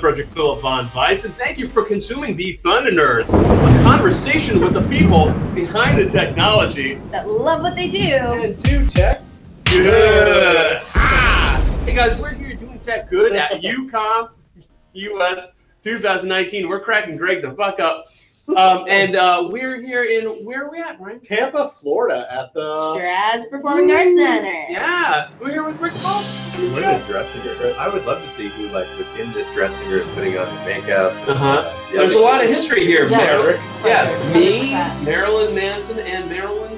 Frederick Philip Von Weiss, and thank you for consuming the Thunder Nerds, a conversation with the people behind the technology. That love what they do. And do tech. Good. Ah. Hey guys, we're here doing tech good at VueConf US 2019. We're cracking Greg the fuck up. Um, and uh, we're here in where are we at, Brian? Tampa, Florida, at the. Straz Performing Arts Center. Yeah, we're here with Rick Paul. What a dressing room. I would love to see who, like, within this dressing room, putting on the makeup. Uh huh. the There's a lot of history here. Yeah. Mar- Rick. yeah, me, Marilyn Manson, and Marilyn.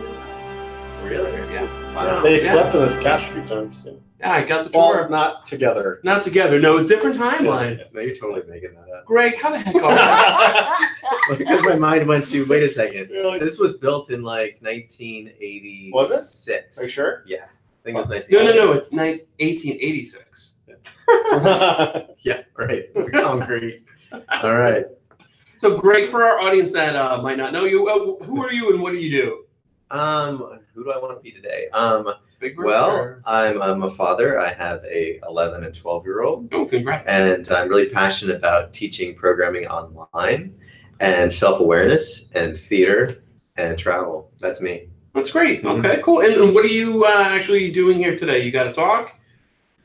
Really? Yeah. Wow. They Yeah. slept in this couch a few times. Yeah. Yeah, I got the Well, tour. not together. Not together. No, it's different timeline. No, you're totally making that up. Greg, how the heck are you? because my mind went to, wait a second. Like, This was built in like 1986. Was it? Are you sure? Yeah. I think it was 1986. No, 19. no, no. It's ni- 1886. Yeah, right. Concrete. All right. So, Greg, for our audience that uh, might not know you, uh, who are you and what do you do? Um, who do I want to be today? Um, well, I'm, I'm a father. I have a 11 and 12 year old. oh, congrats. and I'm really passionate about teaching programming online and self-awareness and theater and travel. That's me. That's great. Mhm. Okay, cool. And, and what are you uh, actually doing here today? You got to talk?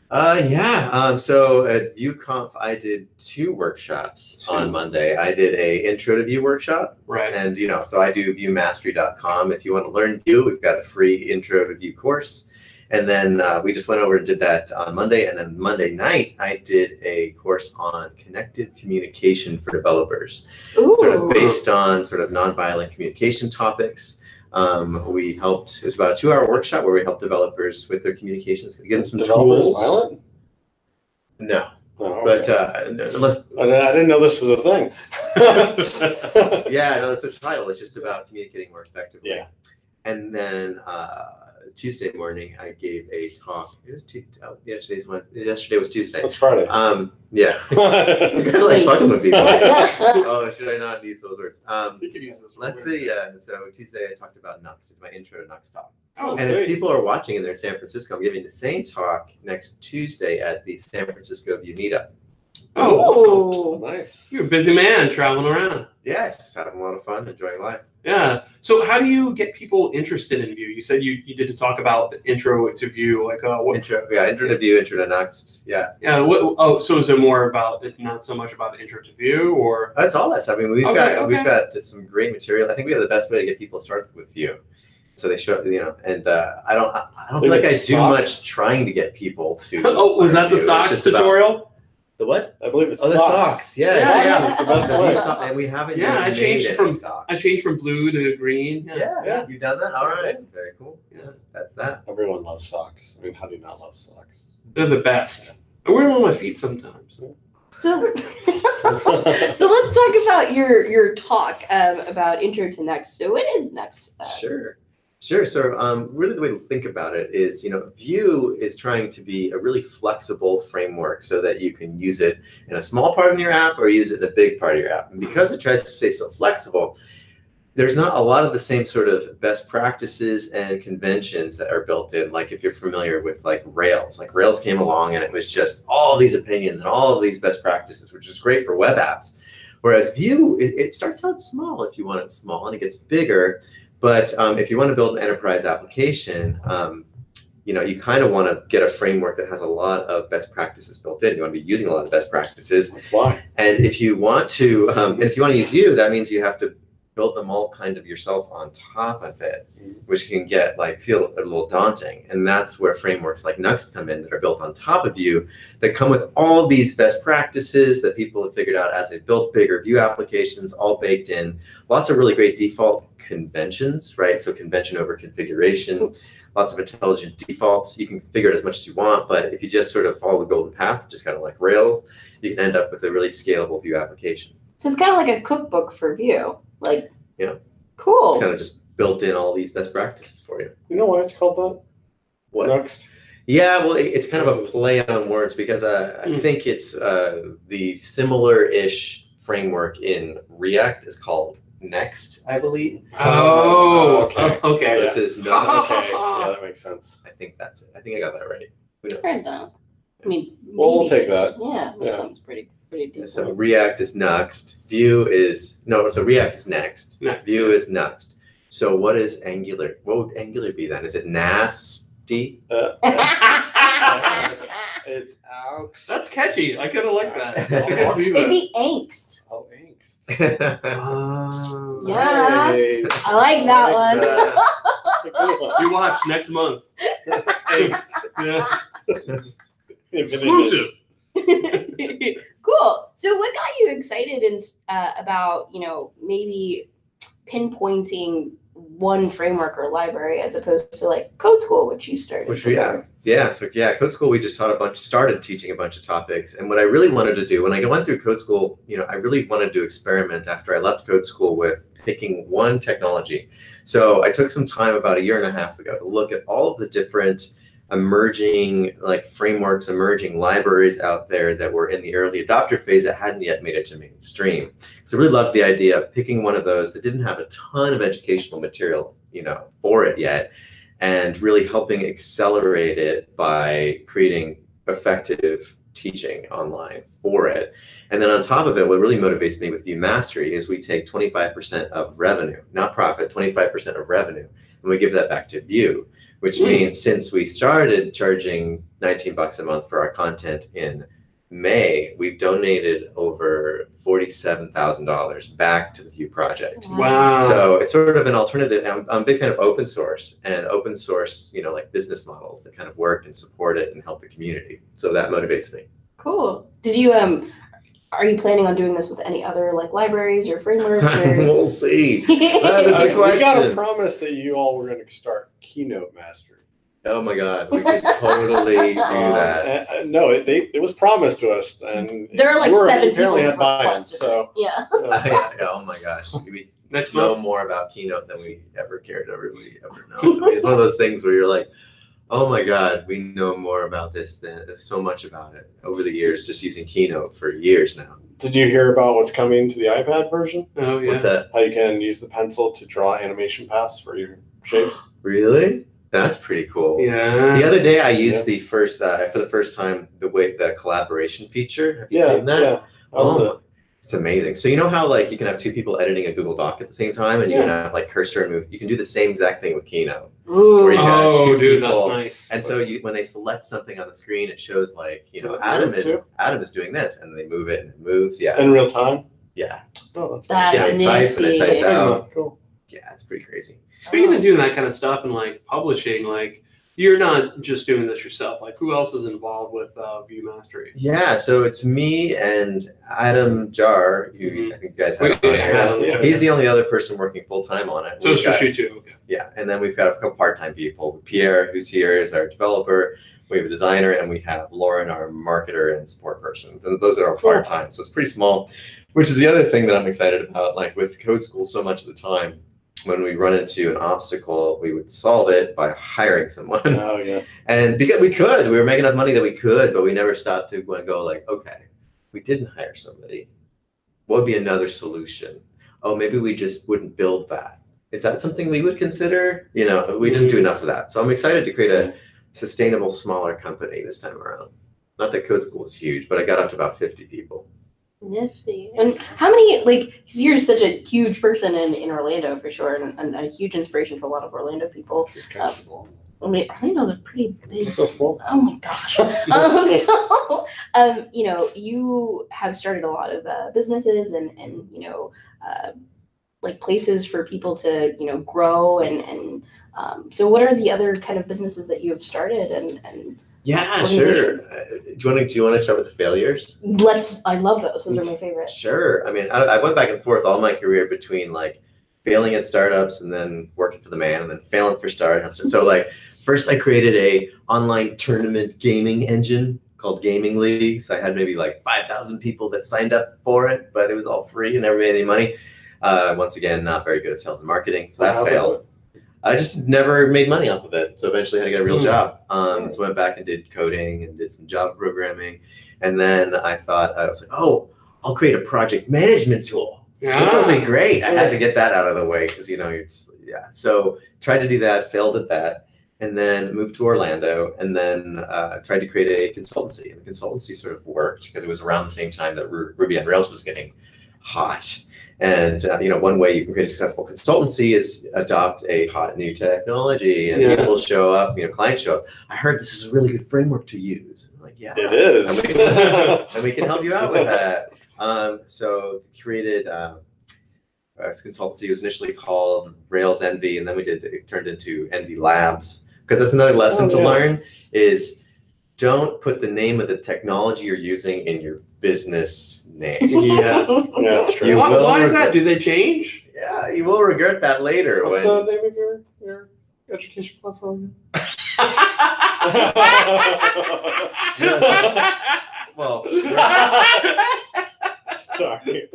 Uh, yeah. Um, so at VueConf, I did two workshops Two. on Monday. I did a intro to Vue workshop, Right. and you know, so I do VueMastery.com. If you want to learn Vue, we've got a free intro to Vue course. And then uh, we just went over and did that on Monday. And then Monday night, I did a course on connected communication for developers. sort of based on sort of nonviolent communication topics. Um, we helped, it was about a two hour workshop where we helped developers with their communications, give them some Developers tools. violent? No, No, but uh, unless, I, didn't, know this was a thing. yeah, no, it's a title. It's just about communicating more effectively. Yeah. And then uh, Tuesday morning, I gave a talk. It was two, oh, yeah, today's one. Yesterday was Tuesday. It's Friday. Um, yeah. You're Let's like fucking with people. oh, should I not use those words? Um, You could use those Let's words. see. Uh, so Tuesday I talked about Nuxt. It's my intro to Nuxt talk. Oh, and if people are watching and they're in San Francisco, I'm giving the same talk next Tuesday at the San Francisco Vue Meetup. Oh, Ooh. Nice. you're a busy man traveling around. Yeah, it's just having a lot of fun, enjoying life. Yeah. So, how do you get people interested in Vue? You said you, you did to talk about the intro to Vue. Like, uh, what? Intro, yeah, intro to Vue, intro to Nuxt. Yeah, Yeah. What? Oh, so is it more about not so much about intro to Vue, or? that's all that stuff. I mean, we've Okay, got okay. we've got some great material. I think we have the best way to get people started with Vue. So they show, you know, and uh, I don't, I I don't feel Like like I do much trying to get people to. oh, was that the Vue. Socks just about- tutorial? The what? I believe it's Oh, the socks. socks. Yeah, Yeah, yeah, yeah. It's the best And way. we and we haven't. Yeah, even I changed any from- socks. I changed from blue to green. Yeah. Yeah, Yeah. you've done that. All right, very cool. Yeah. Yeah, that's that. Everyone loves socks. I mean, how do you not love socks? They're the best. I wear them on my feet sometimes. So, so let's talk about your your talk um, about intro to Nuxt. So, what is Nuxt? Uh, Sure, sure. So, um, really, the way to think about it is, you know, Vue is trying to be a really flexible framework so that you can use it in a small part of your app or use it in a big part of your app. And because it tries to stay so flexible, there's not a lot of the same sort of best practices and conventions that are built in. Like if you're familiar with like Rails, like Rails came along and it was just all these opinions and all of these best practices, which is great for web apps. Whereas Vue, it, it starts out small if you want it small, and it gets bigger. But um, if you want to build an enterprise application, um, you know, you kind of want to get a framework that has a lot of best practices built in. You want to be using a lot of best practices, why? and if you want to, um, if you want to use Vue, that means you have to build them all kind of yourself on top of it, mm-hmm. which can get like feel a little daunting. And that's where frameworks like Nuxt come in that are built on top of Vue that come with all these best practices that people have figured out as they build bigger Vue applications, all baked in. Lots of really great default conventions, right? So convention over configuration. Lots of intelligent defaults. You can configure it as much as you want, but if you just sort of follow the golden path, just kind of like Rails, you can end up with a really scalable Vue application. So it's kind of like a cookbook for Vue. Like, Yeah. cool. Kind of just built in all these best practices for you. You know why it's called that? What? Next. Yeah, well, it- it's kind of a play on words because uh, I Mm. think it's uh, the similar-ish framework in React is called Next, I believe. Oh, okay. oh, okay. So this is not. Okay, yeah, that makes sense. I think that's it. I think I got that right. Who knows? Heard that. I mean, Well, we'll maybe. take that. Yeah, that Yeah. sounds pretty pretty decent. So React is next. Vue is no. So React is next. Next. Vue is next. So what is Angular? What would Angular be then? Is it nasty? Uh, it's Aux. That's catchy. I kind of like that. I Yeah. can see It'd be angst. Oh, angst. Oh, Yeah. nice. I like that I one. that. That's a good one. You watch next month. Angst. Yeah. Infinite. Exclusive. cool. So, what got you excited and uh, about you know maybe pinpointing one framework or library as opposed to like Code School, which you started? Which we yeah yeah so yeah Code School we just taught a bunch started teaching a bunch of topics and what I really wanted to do when I went through Code School you know I really wanted to experiment after I left Code School with picking one technology. So I took some time about a year and a half ago to look at all of the different emerging like frameworks, emerging libraries out there that were in the early adopter phase that hadn't yet made it to mainstream. So I really loved the idea of picking one of those that didn't have a ton of educational material, you know, for it yet, and really helping accelerate it by creating effective teaching online for it. And then on top of it, what really motivates me with Vue Mastery is we take 25% of revenue, not profit, 25% of revenue, and we give that back to Vue, which Mm. means since we started charging 19 bucks a month for our content in May, we've donated over $47,000 back to the Vue project. Wow. So it's sort of an alternative. I'm, I'm a big fan of open source and open source, you know, like business models that kind of work and support it and help the community. So that motivates me. Cool. Did you um? Are you planning on doing this with any other like libraries or frameworks? Or... we'll see. That is Uh, the we got a promise that you all were going to start Keynote Mastery. Oh my God, we could totally do Uh, that. uh, uh, no, it, they, it was promised to us, and there are like you were- seven you people apparently had buy-in. So. Yeah. uh, yeah, yeah, oh my gosh, we next know month. more about Keynote than we ever cared to really ever know. I mean, it's one of those things where you're like, oh my God, we know more about this than so much about it over the years, just using Keynote for years now. did you hear about what's coming to the iPad version? Oh yeah. What's that? How you can use the pencil to draw animation paths for your shapes? Really? That's pretty cool. Yeah. The other day, I used Yeah. the first uh, for the first time the way the collaboration feature. Have you Yeah, seen that? yeah. That Oh, it. It's amazing. So you know how like you can have two people editing a Google Doc at the same time, and you can have like cursor and move. You can do the same exact thing with Keynote. Ooh. Where you got Oh, two dude, people. that's nice. And so you when they select something on the screen, it shows like you know Adam is too? Adam is doing this, and they move it and it moves. Yeah, In real time? yeah, Oh, that's That's yeah. It types and it types out. Cool. Yeah, it's pretty crazy. Speaking of oh. doing that kind of stuff and like publishing, like you're not just doing this yourself. Like who else is involved with uh, Vue Mastery? Yeah, so it's me and Adam Jahr. You, Mhm. I think you guys have. on yeah. Adam, Yeah. He's the only other person working full time on it. So We've it's just you two. Okay. Yeah, and then we've got a couple part-time people. Pierre, who's here, is our developer. We have a designer, and we have Lauren, our marketer and support person. Those are our Cool. part-time, so it's pretty small. Which is the other thing that I'm excited about. Like with Code School, so much of the time, when we run into an obstacle, we would solve it by hiring someone. Oh, yeah. And because we could, we were making enough money that we could, but we never stopped to go go like, okay, we didn't hire somebody. What would be another solution? Oh, maybe we just wouldn't build that. Is that something we would consider? You know, we didn't do enough of that. So I'm excited to create a sustainable, smaller company this time around. Not that Code School is huge, but I got up to about 50 people. Nifty. And how many like? Because you're such a huge person in, in Orlando for sure, and, and a huge inspiration for a lot of Orlando people. She's kind of small. I mean, Orlando's a pretty big. So small. Oh my gosh. um, so, um, you know, you have started a lot of uh, businesses and and you know, uh, like places for people to you know grow and and. Um, so, what are the other kind of businesses that you have started and and Yeah, sure. Uh, do you want to do you want to start with the failures? let's? I love those. Those are my favorite. Sure. I mean, I, I went back and forth all my career between like failing at startups and then working for the man and then failing for startups. So like first I created a online tournament gaming engine called Gaming Leagues. I had maybe like 5,000 people that signed up for it, but it was all free and never made any money. Uh, once again, not very good at sales and marketing. So that about failed. I just never made money off of it. So eventually I had to get a real Hmm. job. Um, so went back and did coding and did some Java programming. And then I thought, I was like, oh, I'll create a project management tool. this will be great. I had to get that out of the way because you know you're just yeah. So tried to do that, failed at that, and then moved to Orlando, and then uh, tried to create a consultancy. And the consultancy sort of worked because it was around the same time that Ru- Ruby on Rails was getting hot. And uh, you know, one way you can create a successful consultancy is adopt a hot new technology, and Yeah. people will show up. You know, clients show up. I heard this is a really good framework to use. I'm like, yeah, It is. and we can, and we can help you out with that. Um, so created uh, a consultancy. It was initially called Rails Envy, and then we did it turned into Envy Labs because that's another lesson Oh, to learn is don't put the name of the technology you're using in your business name. Yeah. Yeah, that's true. You Why, why is that? Do they change? yeah, you will regret that later What's when the name of your, your education platform? well, Sorry.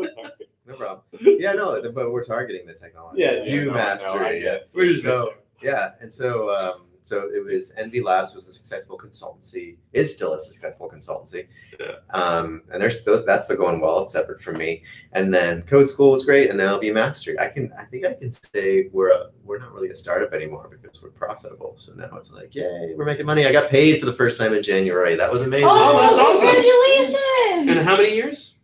no problem. Yeah, no, but we're targeting the technology. Yeah, yeah, Vue no, I know, I yeah. We're just So yeah, and so um, so it was Envy Labs was a successful consultancy, is still a successful consultancy. Yeah. Um, and there's those that's still going well. It's separate from me. And then Code School was great, and now Vue Mastery. I can I think I can say we're a, we're not really a startup anymore because we're profitable. So now it's like yay, we're making money. I got paid for the first time in January. That was amazing. Oh, that's awesome. Congratulations! And how many years?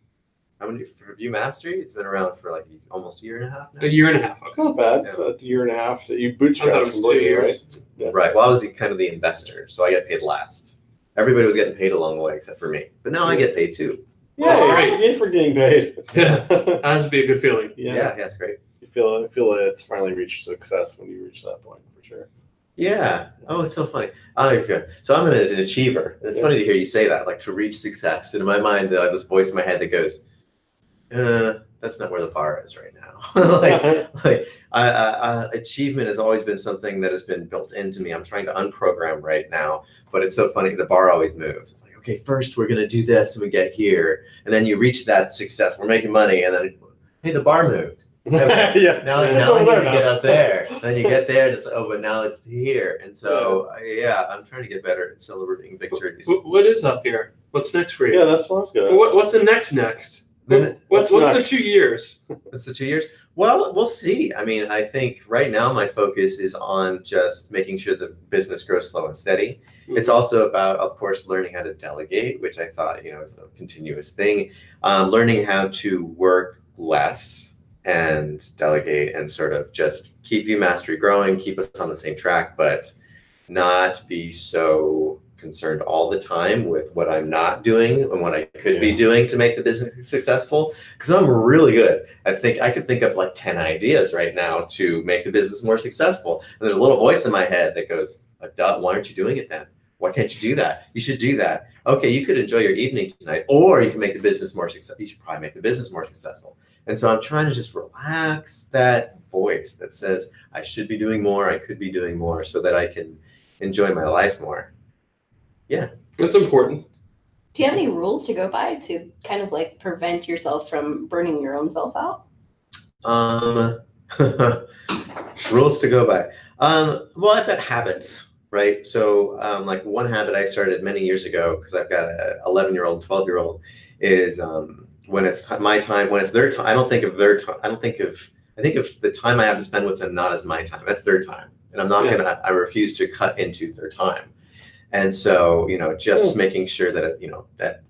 How many for Vue Mastery? It's been around for like almost a year and a half now. A year and a half. It's Okay. not bad. Yeah. A year and a half that you I thought it bootstrapped was two completely, right? years. Right. Well, I was kind of the investor, so I get paid last. Everybody was getting paid along the way except for me. But now I get paid too. Yeah, That's great. yay for getting paid. Yeah. That has to be a good feeling. Yeah, yeah. yeah, great. You feel I feel it's finally reached success when you reach that point for sure. Yeah. Oh, it's so funny. I okay. So I'm an, an achiever. It's Yeah. funny to hear you say that, like to reach success. And in my mind, uh, this voice in my head that goes, uh, "That's not where the bar is right now." like, like I, I, I, achievement has always been something that has been built into me. I'm trying to unprogram right now, but it's so funny. The bar always moves. It's like, okay, first we're gonna do this, and we get here, and then you reach that success. We're making money, and then hey, the bar moved. Okay. yeah. Now, Yeah. now I It's need to get up there. Then you get there, and it's oh, but now it's here. And so, I- yeah, I'm trying to get better at celebrating victories. Wh- What is up here? What's next for you? Yeah, that's what I was gonna. What, what's the next next? Then What's, What's what's the two years? it's the two years. Well, we'll see. I mean, I think right now my focus is on just making sure the business grows slow and steady. It's also about, of course, learning how to delegate, which I thought, you know, is a continuous thing. Um, learning how to work less and delegate and sort of just keep Vue Mastery growing, keep us on the same track, but not be so concerned all the time with what I'm not doing and what I could be doing to make the business successful. Because I'm really good. I think I could think of like 10 ideas right now to make the business more successful. And there's a little voice in my head that goes, "Uh, duh, why aren't you doing it then? Why can't you do that? You should do that. Okay, you could enjoy your evening tonight, or you can make the business more successful. You should probably make the business more successful. And so I'm trying to just relax that voice that says I should be doing more, I could be doing more, so that I can enjoy my life more. Yeah, that's important. Do you have any rules to go by to kind of like prevent yourself from burning your own self out? Um, rules to go by. Um, well, I've got habits, right? So, um, like one habit I started many years ago because I've got a 11 year old, 12 year old, is um, when it's ti- my time, when it's their time. I don't think of their time. I don't think of. I think of the time I have to spend with them not as my time. That's their time, and I'm not Yeah. gonna. I refuse to cut into their time. And so, you know, just making sure that it, you know that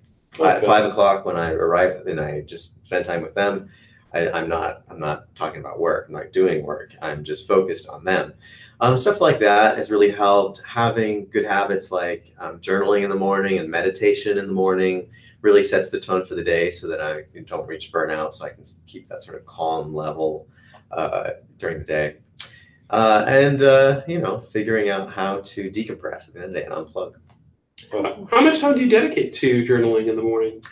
at five o'clock when I arrive and I just spend time with them, I, I'm not I'm not talking about work. I'm not doing work. I'm just focused on them. Um, stuff like that has really helped. Having good habits like um, journaling in the morning and meditation in the morning really sets the tone for the day, so that I don't reach burnout. So I can keep that sort of calm level uh, during the day. Uh, and uh, you know, figuring out how to decompress at the end of the day and unplug. How much time do you dedicate to journaling in the morning?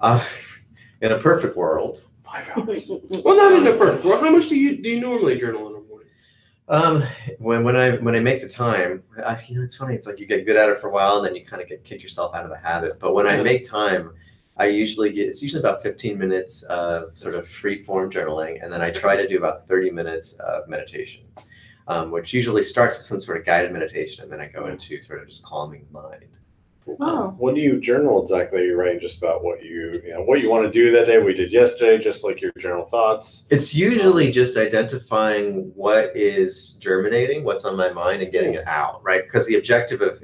Uh, in a perfect world, five hours. Well, not in a perfect world. How much do you do you normally journal in the morning? Um, when when I when I make the time, I, you know, it's funny. It's like you get good at it for a while, and then you kind of get kick yourself out of the habit. But when I make time, I usually get it's usually about fifteen minutes of sort of free form journaling, and then I try to do about thirty minutes of meditation, um, which usually starts with some sort of guided meditation, and then I go into sort of just calming the mind. Wow. What do you journal exactly? You write just about what you, you know, what you want to do that day. We did yesterday, just like your journal thoughts. It's usually just identifying what is germinating, what's on my mind, and getting it out, right? Because the objective of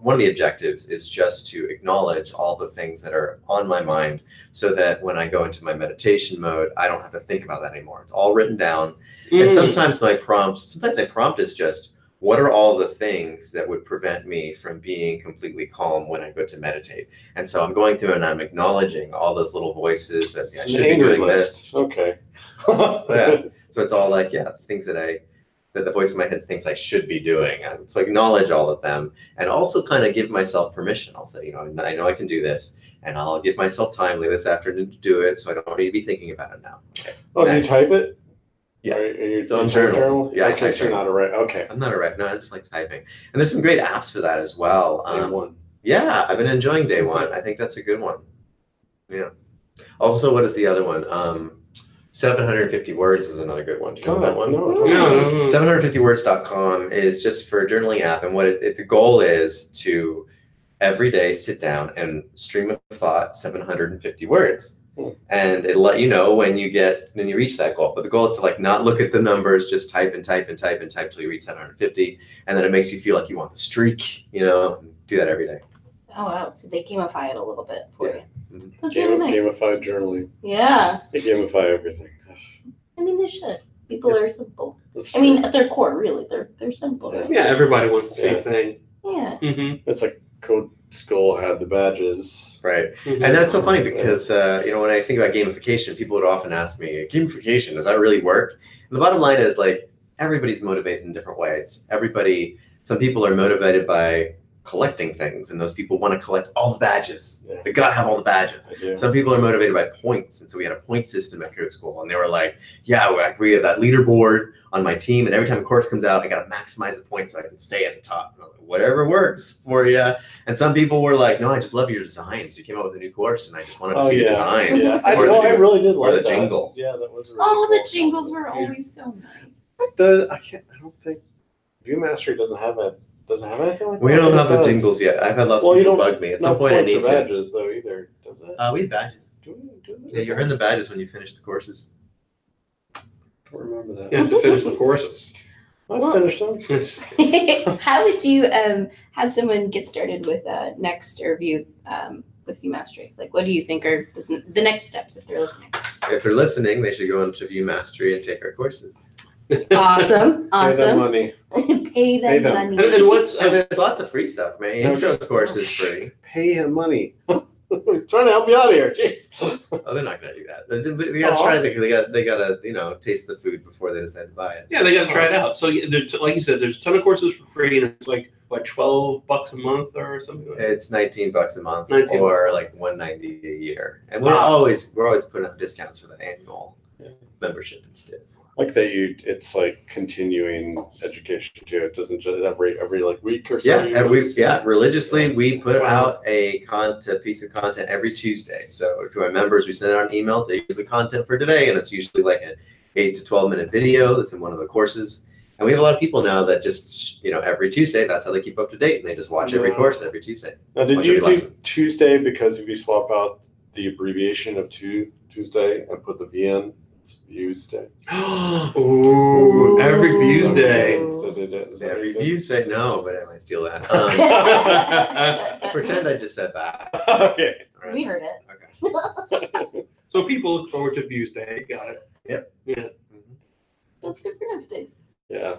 one of the objectives is just to acknowledge all the things that are on my mind so that when I go into my meditation mode, I don't have to think about that anymore. It's all written down. And Mm. sometimes my prompt, sometimes my prompt is just, what are all the things that would prevent me from being completely calm when I go to meditate? And so I'm going through and I'm acknowledging all those little voices that I It's should be doing this. Okay. Yeah. So it's all like, yeah, things that I, that the voice in my head thinks I should be doing. And so I acknowledge all of them and also kind of give myself permission. I'll say, you know, I know I can do this and I'll give myself time later this afternoon to do it. So I don't need to be thinking about it now. Oh, do you type it? Yeah. Are, are you So I'm you type journal. Yeah, I Okay, type so you're not a right. Okay. I'm not a rep. No, I just like typing. And there's some great apps for that as well. Day Um, one. yeah, I've been enjoying day one. I think that's a good one. Yeah. Also, what is the other one? Um, 750 words is another good one. Do you know Oh, that one? no, No, no, no. 750words.com is just for a journaling app and what it, it- the goal is to every day sit down and stream of thought 750 words. And it'll let you know when you get when you reach that goal but the goal is to like not look at the numbers just type and type and type and type till you reach 750 and then it makes you feel like you want the streak you know do that every day Oh wow! So they gamify it a little bit for Yeah. you. Mhm. That's Game, really nice. Gamified journaling. Yeah, They gamify everything. I mean they should. People are simple. That's I mean, at their core, really, they're they're simple. Right? Yeah, everybody wants the same thing. Yeah. hmm it's like Code School had the badges. right Mm-hmm. And that's so funny because uh, you know when I think about gamification, people would often ask me, "Gamification does that really work?" And the bottom line is like everybody's motivated in different ways. Everybody, some people are motivated by collecting things, and those people want to collect all the badges. Yeah. They gotta have all the badges. Some people are motivated by points, and so we had a point system at Code School, and they were like, "Yeah, we- we have that leaderboard on my team, and every time a course comes out, I gotta maximize the points so I can stay at the top." And I'm like, Whatever works for you. And some people were like, "No, I just love your designs. You came out with a new course, and I just wanted to Oh see the yeah, design." yeah. I Or know. the- I really did or like the that. jingle. Yeah, that was. Really Oh, cool the jingles concept. were always so nice. The I can't. I don't think Vue Mastery doesn't have a doesn't have anything like We that. don't have the it does. jingles yet. I've had lots Well, of you people don't- bug me. At No some point, I points or need to. badges though either. Does it? Uh, we have badges. do we do this? Yeah, you earn the badges when you finish the courses. I don't remember that. You have to finish the courses. I Well- finished them. How would you um have someone get started with uh Nuxt or Vue um with Vue Mastery? Like, what do you think are the, the next steps if they're listening? If they're listening, they should go into Vue Mastery and take our courses. Awesome, Pay them awesome. money. Pay them Pay them. money. And, and what's And there's lots of free stuff, man. No, Intro just- course is free. Pay him money. trying to help you out here. Jeez. Oh, they're not gonna do that. They, they, they gotta try. They, they got. They gotta. You know, taste the food before they decide to buy it. yeah, they got to try it out. So, yeah, there- like you said, there's a ton of courses for free, and it's like what twelve bucks a month or something. Like that. It's 19 bucks a month 19 or like 190 a year. And we're Wow. always we're always putting up discounts for the annual Yeah. membership instead. Like that you it's like continuing education too. It doesn't just every every like week or so. Yeah, you and we release- yeah, religiously we put Wow. out a content piece of content every Tuesday. So to our members, we send out emails. They use the content for today, and it's usually like an eight to 12 minute video that's in one of the courses. And we have a lot of people now that just, you know, every Tuesday, that's how they keep up to date. And they just watch every course every Tuesday. Now, did you do lesson. Tuesday because if you swap out the abbreviation of two Tuesday and put the VN, it's Tuesday. Ooh, every views day. So did it- is that Yeah, what you did? reviews say no, but I might steal that. Um, pretend I just said that. okay. All We heard it. Okay. So people look forward to Views Day. Got it. Yep. Yeah. Mhm. That's super nifty. Yeah.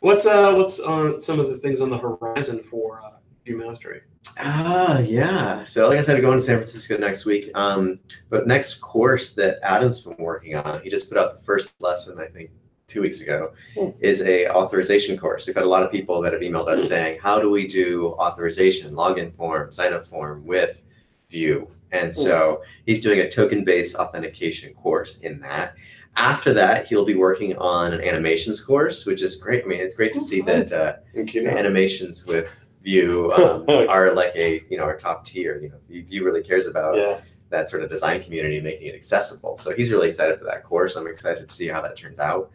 What's uh what's on some of the things on the horizon for uh, Vue Mastery? Ah, yeah. So, like I said, I'm going to San Francisco next week. Um, but next course that Adam's been working on, he just put out the first lesson, I think, two weeks ago, Hmm. is a authorization course. We've had a lot of people that have emailed us saying, "How do we do authorization, login form, sign up form with Vue?" And so he's doing a token-based authentication course in that. After that, he'll be working on an animations course, which is great. I mean, it's great to see that. Uh, And Keynote. animations with Vue um, are like a you know our top tier. You know, Vue really cares about Yeah. that sort of design community, making it accessible. So he's really excited for that course. I'm excited to see how that turns out.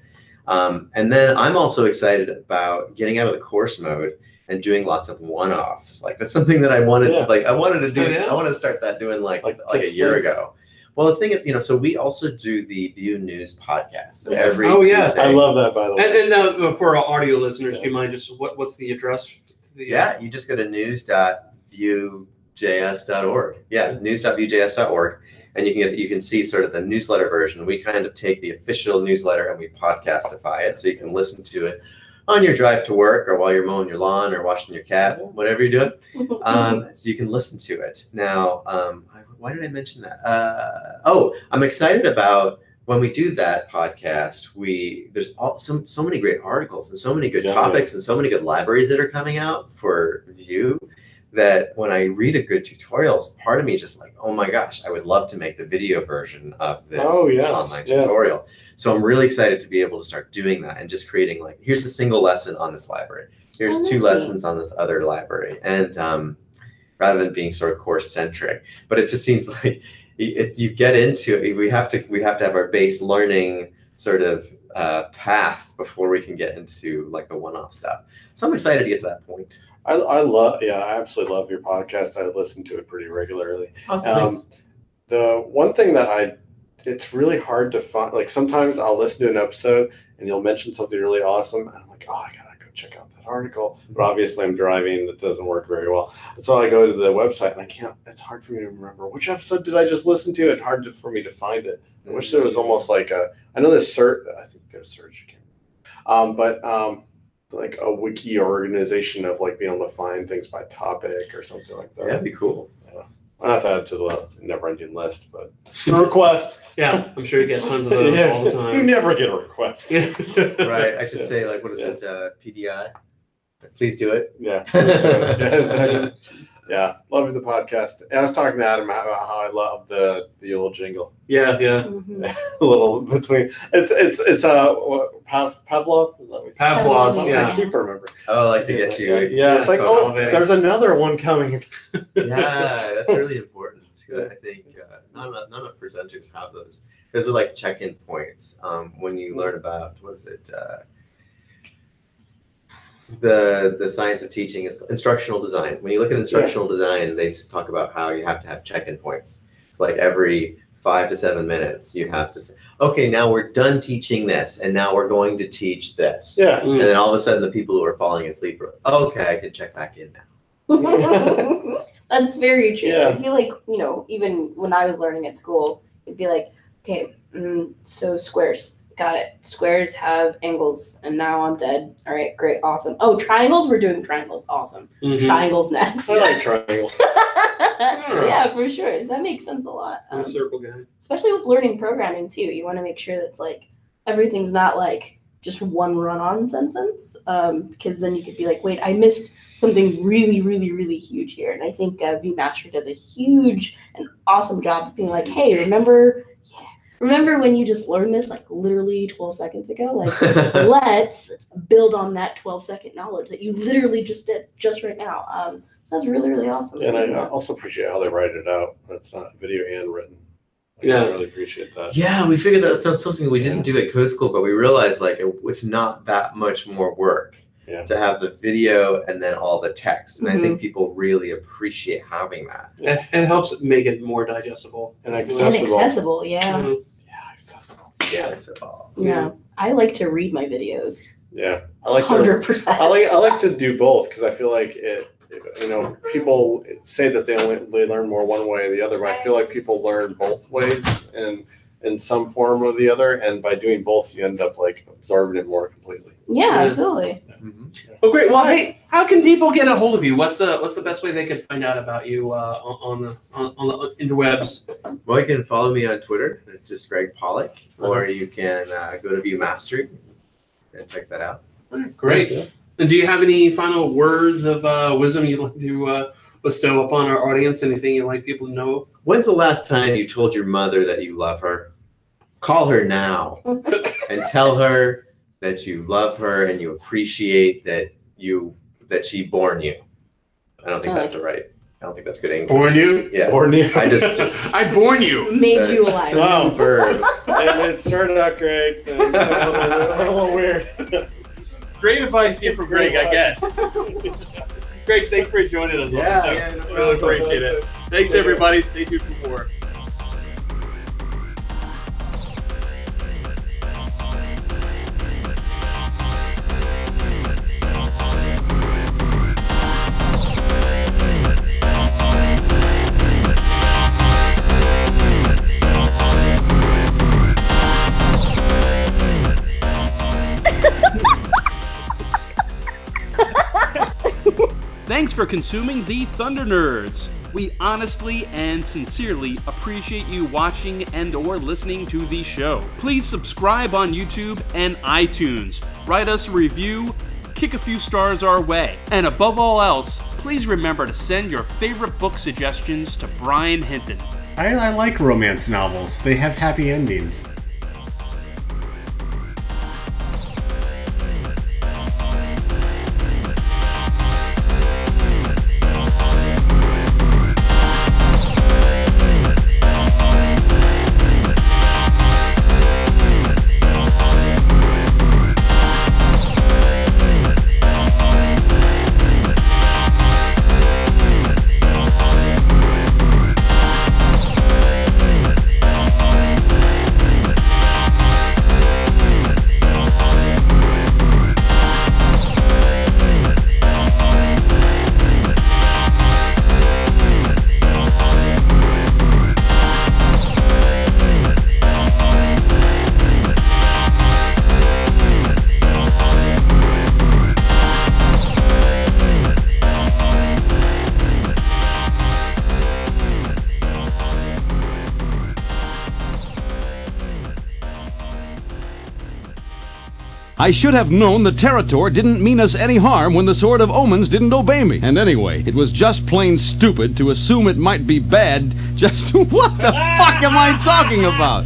Um, and then I'm also excited about getting out of the course mode and and doing lots of one-offs. Like that's something that I wanted Yeah. to like. I wanted to do. Oh, yeah? I wanted to start that doing like Like like, a year things. ago. Well, the thing is, you know, so we also do the Vue News podcast so Yes. every Oh, yeah. Tuesday. I love that by the way. And, and uh, for our audio listeners, do you mind just what what's the address? The, Yeah, you just go to news.vuejs.org. Yeah, news.vuejs.org. And you can get you can see sort of the newsletter version. We kind of take the official newsletter and we podcastify it so you can listen to it on your drive to work or while you're mowing your lawn or washing your cat, whatever you're doing. Um, so you can listen to it. Now, um, why did I mention that? Uh, oh, I'm excited about when we do that podcast. We there's all, so so many great articles and so many good Yeah. topics and so many good libraries that are coming out for review. That when I read a good tutorials, part of me just like, oh my gosh, I would love to make the video version of this Oh, yeah. online Yeah. tutorial. So I'm really excited to be able to start doing that and just creating like, here's a single lesson on this library. Here's two Amazing. lessons on this other library, and um, rather than being sort of course centric, but it just seems like it, you get into it. We have to we have to have our base learning sort of uh, path before we can get into like the one off stuff. So I'm excited to get to that point. I, I love, yeah, I absolutely love your podcast. I listen to it pretty regularly. Um, the one thing that I, it's really hard to find. Like sometimes I'll listen to an episode and you'll mention something really awesome, and I'm like, oh, I gotta go check out that article. But obviously, I'm driving; that doesn't work very well. So I go to the website and I can't. It's hard for me to remember which episode did I just listen to. It's hard to, for me to find it. I wish there was almost like a. I know there's search. I think there's search. Um, but um, like a wiki organization of like being able to find things by topic or something like that. That'd be cool. I'll have to add to the never-ending list, but the request. yeah, I'm sure you get tons of those Yeah, all the time. You time. never get a request. Right. I should Yeah. say like what is Yeah. it? Uh, PDI. Please do it. Yeah. yeah, exactly. Yeah. Love the podcast. And I was talking to Adam about how I love the the little jingle. yeah, yeah. Mhm. a little between. It's it's it's uh what, Pav, Pavlov. Is that what? Pavlov's, Pavlov, I yeah. keep remembering. Oh, I like to get you. Yeah, yeah, it's like Yeah, oh, there's another one coming. yeah, that's really important. I think uh, not enough, not enough presenters have those. Those are like check-in points um, when you learn about what is it? Uh, the the science of teaching is instructional design. When you look at instructional design, they s- talk about how you have to have check-in points. It's like every five to seven minutes, you have to say, "Okay, now we're done teaching this, and now we're going to teach this." Yeah. And then all of a sudden, the people who are falling asleep are, "Okay, I can check back in now." That's very true. Yeah. I feel like, you know, even when I was learning at school, it'd be like, okay, mm, so squares, got it. Squares have angles, and now I'm dead. All right, great, awesome. Oh, triangles, we're doing triangles, awesome. Mhm. Triangles next. I like triangles. yeah, for sure. That makes sense a lot. I'm Um, a circle guy. especially with learning programming too. You want to make sure that's like everything's not like just one run-on sentence, um, because then you could be like, wait, I missed something really, really, really huge here. And I think uh, VMaster does a huge and awesome job of being like, hey, remember, remember when you just learned this like literally 12 seconds ago? Like, let's build on that 12 second knowledge that you literally just did just right now. Um, so that's really, really awesome. And I also appreciate how they write it out. It's not video and written. Like, Yeah. I really appreciate that. Yeah, we figured that's not something we didn't do at Code School, but we realized like it, it's not that much more work Yeah. to have the video and then all the text. And I think people really appreciate having that. It, it helps make it more digestible. And and accessible. accessible, yeah. Mhm. Yeah, accessible. Yeah, so Yeah. I like to read my videos. Yeah. I like to Hundred percent. I like I like to do both because I feel like it. You know, people say that they only they learn more one way or the other, but I feel like people learn both ways and in some form or the other, and by doing both, you end up like absorbing it more completely. Yeah, Yeah. absolutely. Well, great. Well, hey, how can people get a hold of you? What's the what's the best way they can find out about you uh, on, on the on, on the interwebs? Well, you can follow me on Twitter, it's just Greg Pollack, Uh-huh. or you can uh, go to Vue Mastery and check that out. Great. And do you have any final words of uh, wisdom you'd like to uh, bestow upon our audience? Anything you'd like people to know? When's the last time you told your mother that you love her? Call her now and tell her that you love her and you appreciate that you that she born you. I don't think I that's the right. I don't think that's good English. Born you? Yeah. Or new. I just just I born you. Made you Uh, alive. Wow. verb. and it started out great. And a little weird. Great advice here from Greg, I guess. Greg, thanks for joining us. Yeah, yeah, no really problem. appreciate it. Thanks, everybody. Stay tuned for more. Thanks for consuming the Thunder Nerds. We honestly and sincerely appreciate you watching and or listening to the show. Please subscribe on YouTube and iTunes. Write us a review, kick a few stars our way. And above all else, please remember to send your favorite book suggestions to Brian Hinton. I, I like romance novels. They have happy endings. I should have known the Territor didn't mean us any harm when the Sword of Omens didn't obey me. And anyway, it was just plain stupid to assume it might be bad. Just what the fuck am I talking about?